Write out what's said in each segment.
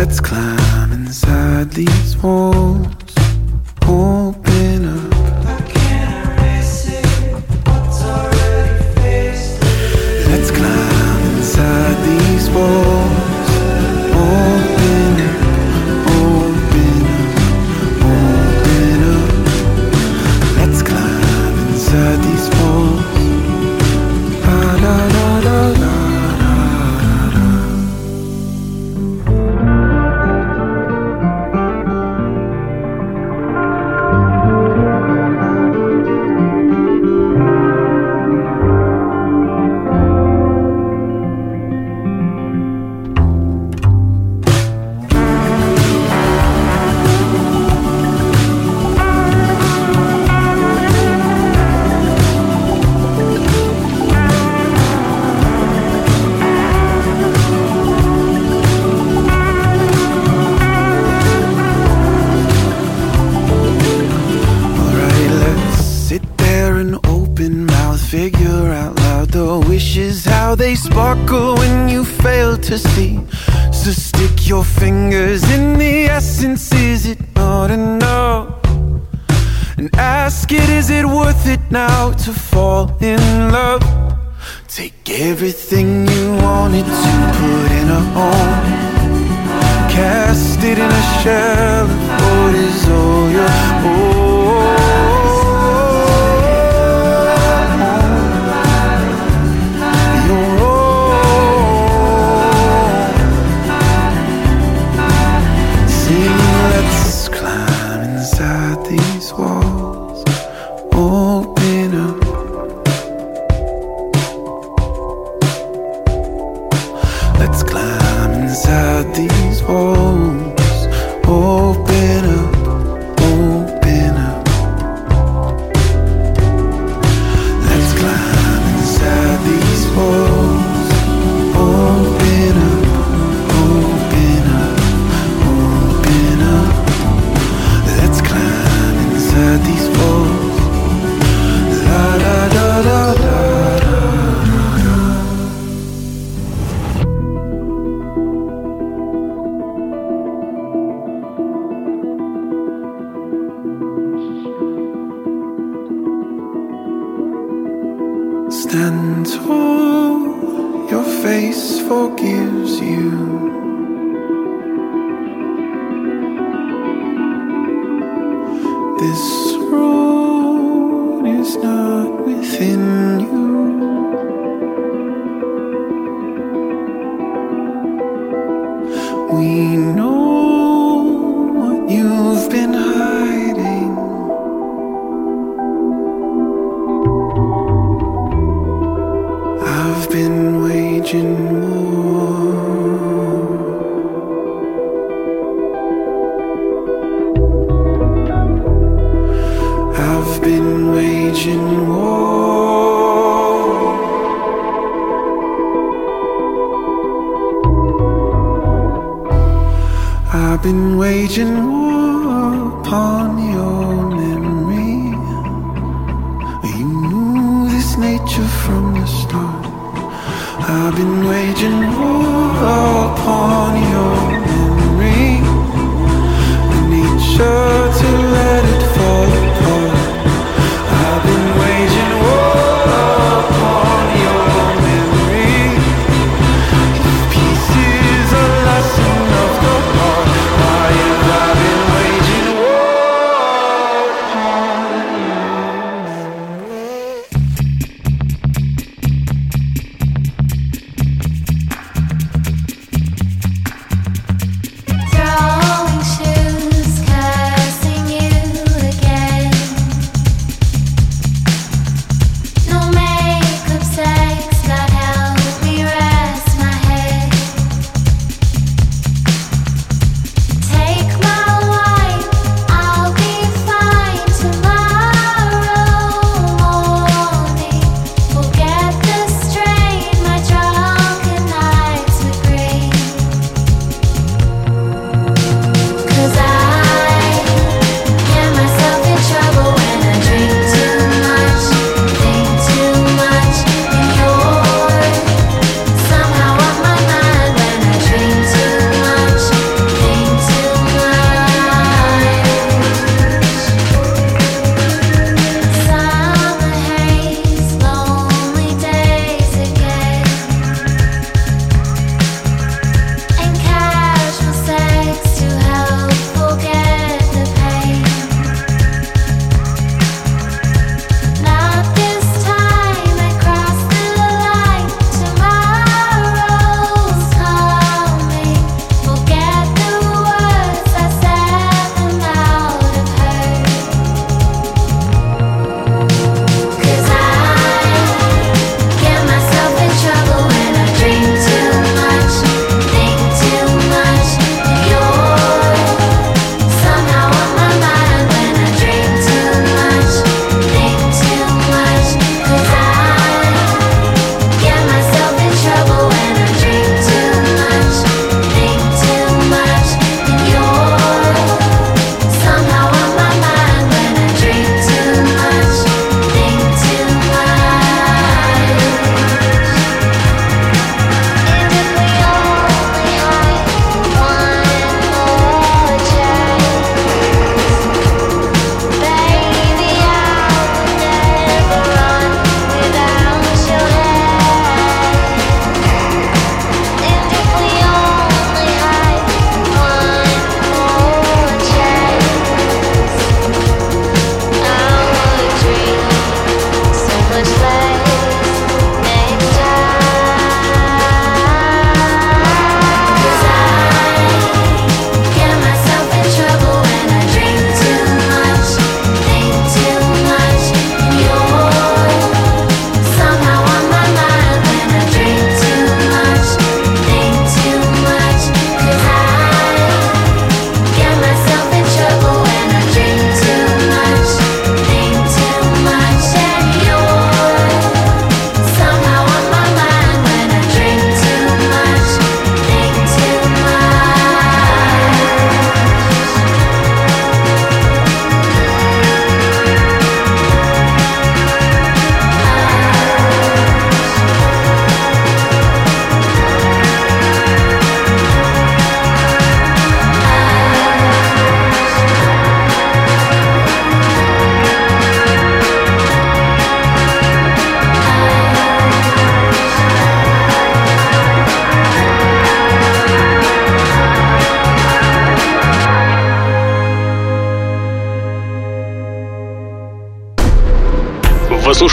I've been waging war. waging war upon your memory and.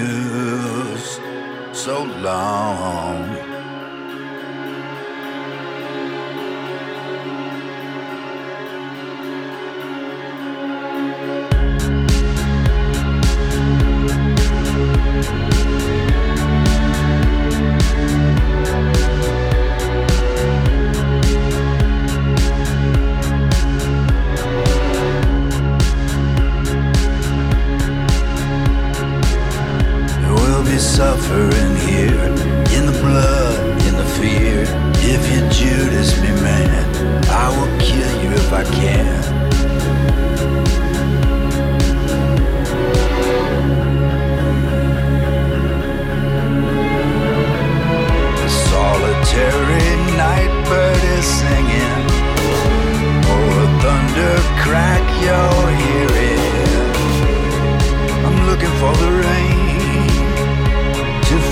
feels so long. suffering here in the blood, in the fear. If you Judas me, man, I will kill you if I can. solitary nightbird is singing Or a thunder crack you're hearing I'm looking for the rain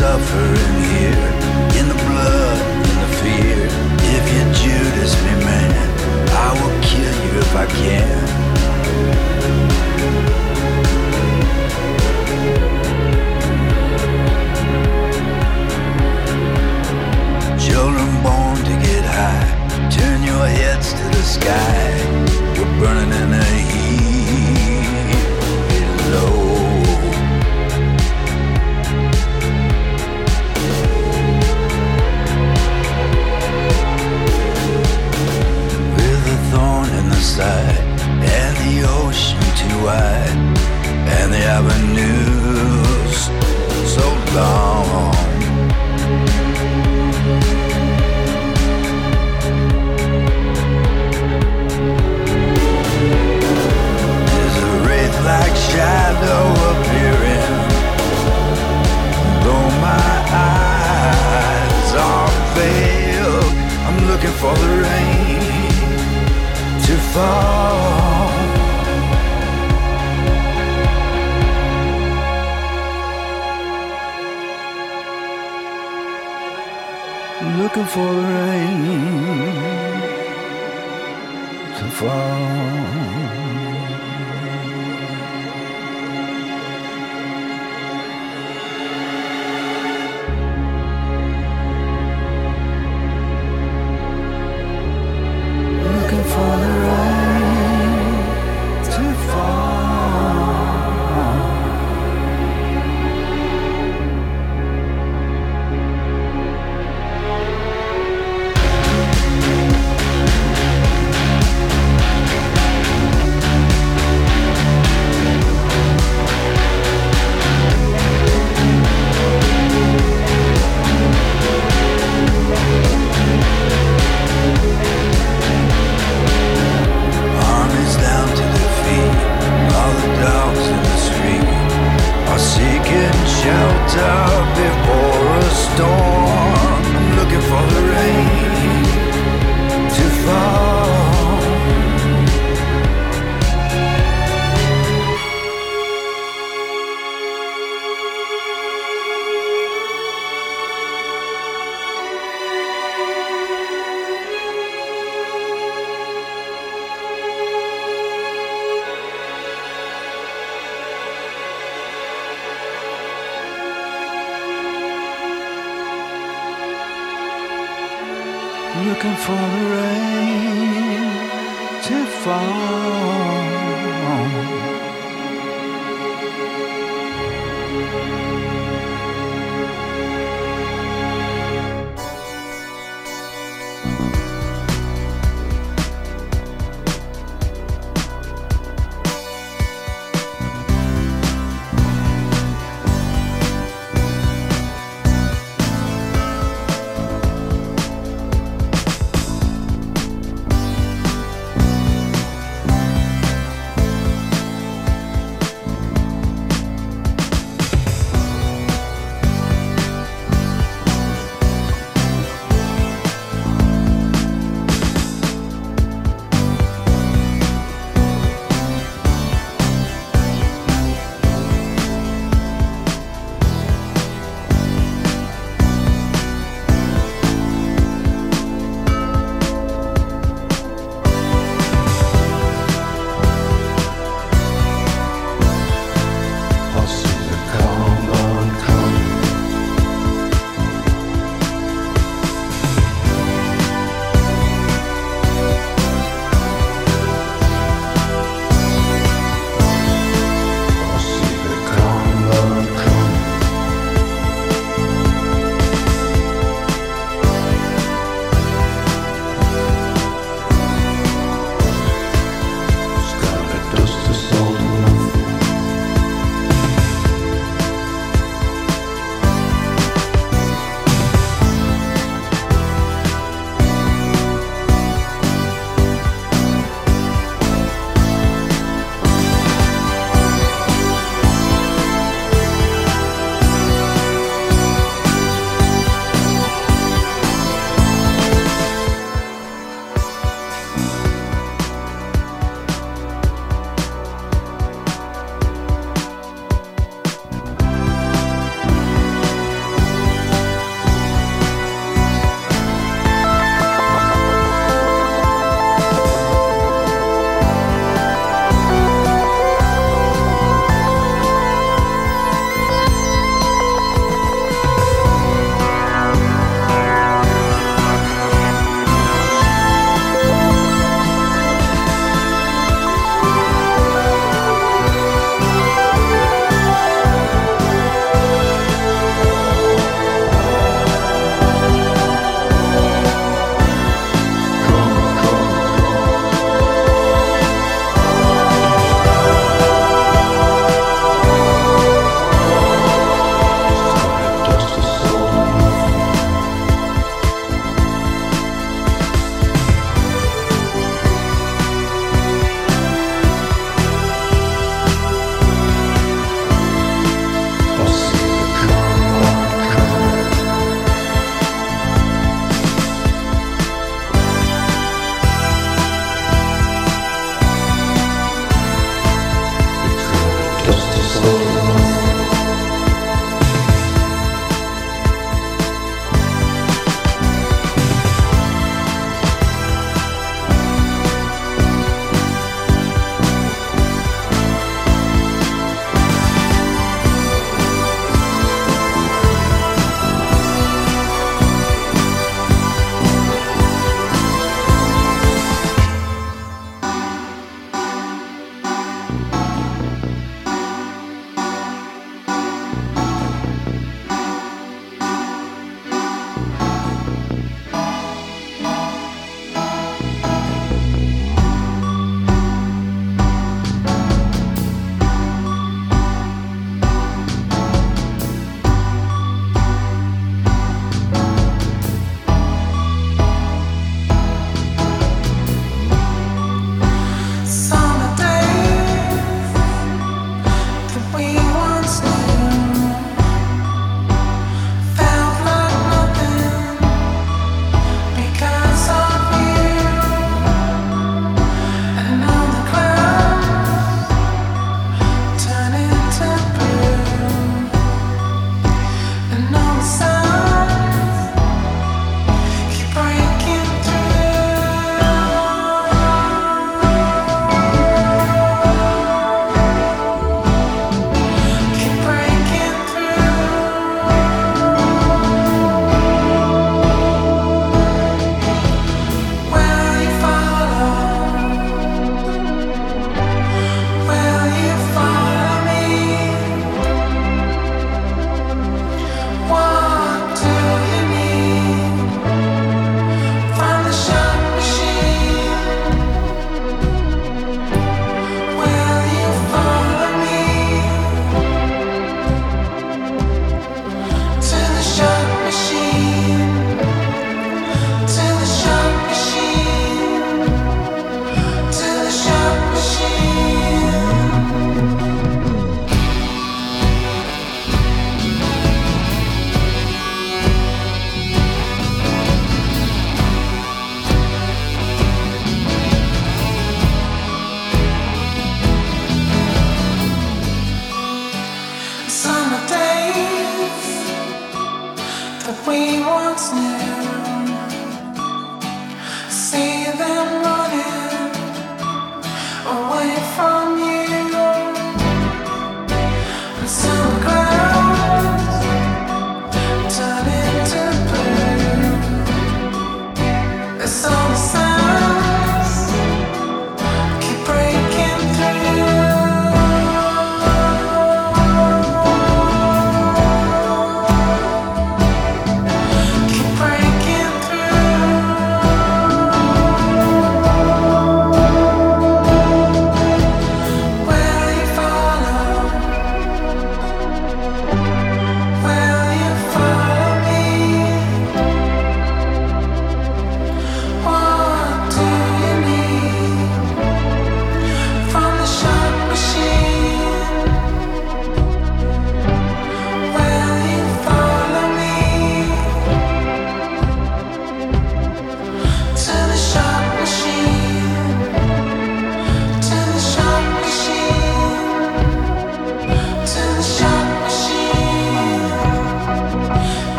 suffering here in the blood and the fear. If you Judas me, man, I will kill you if I can.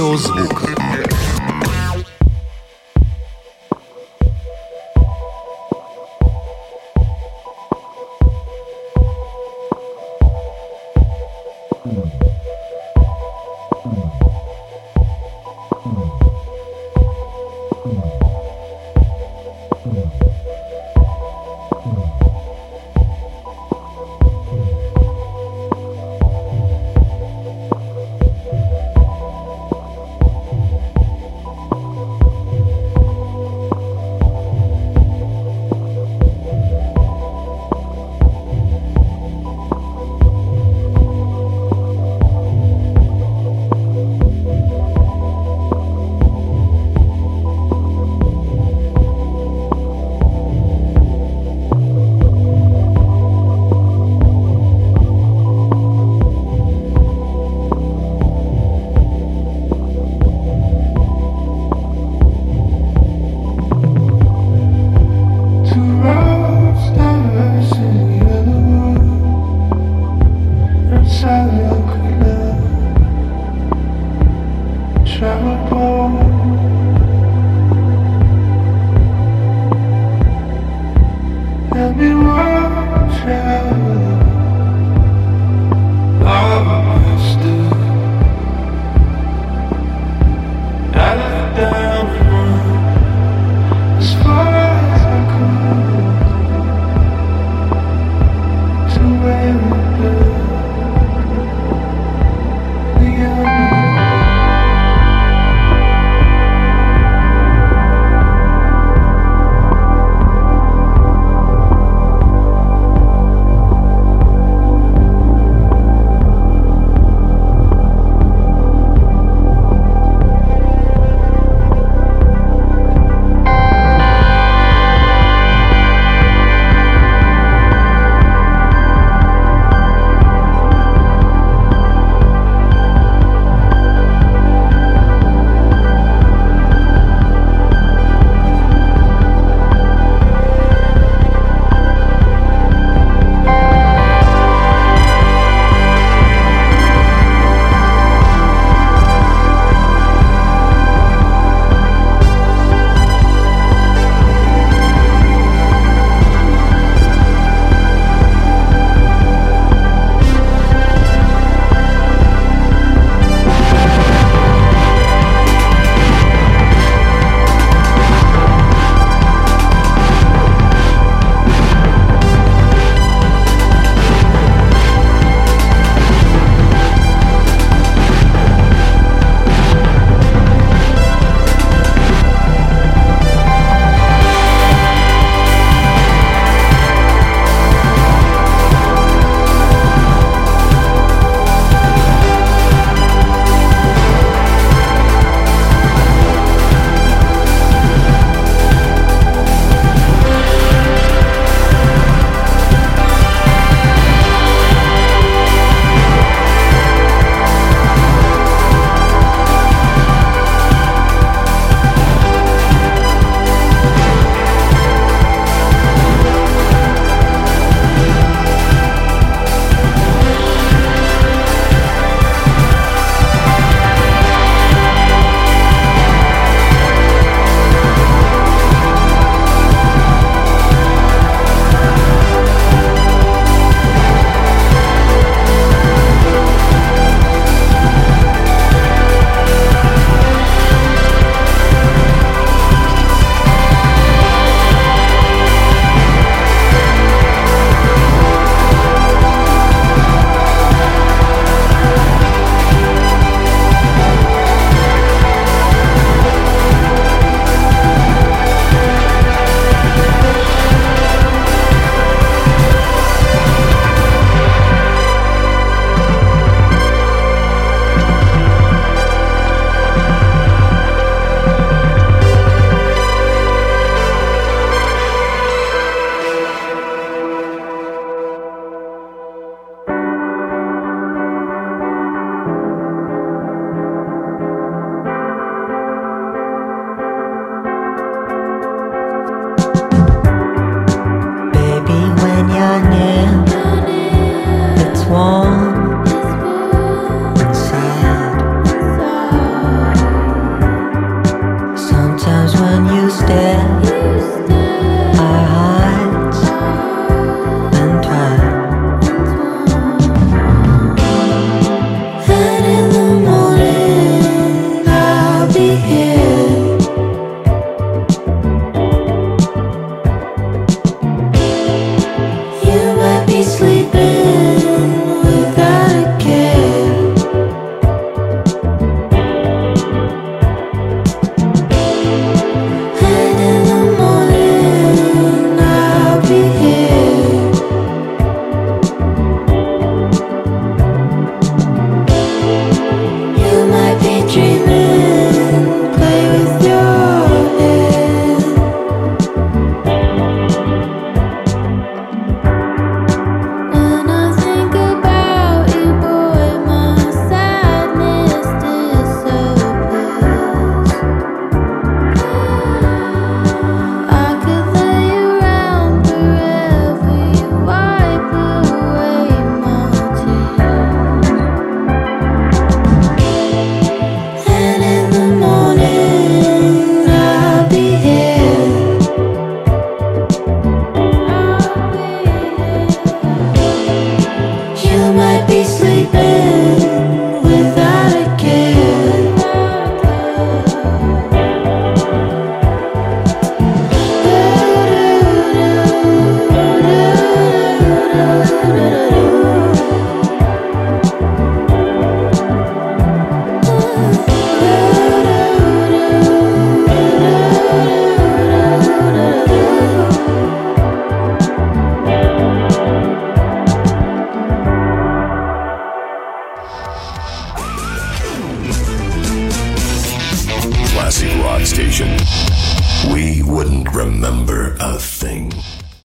オズブック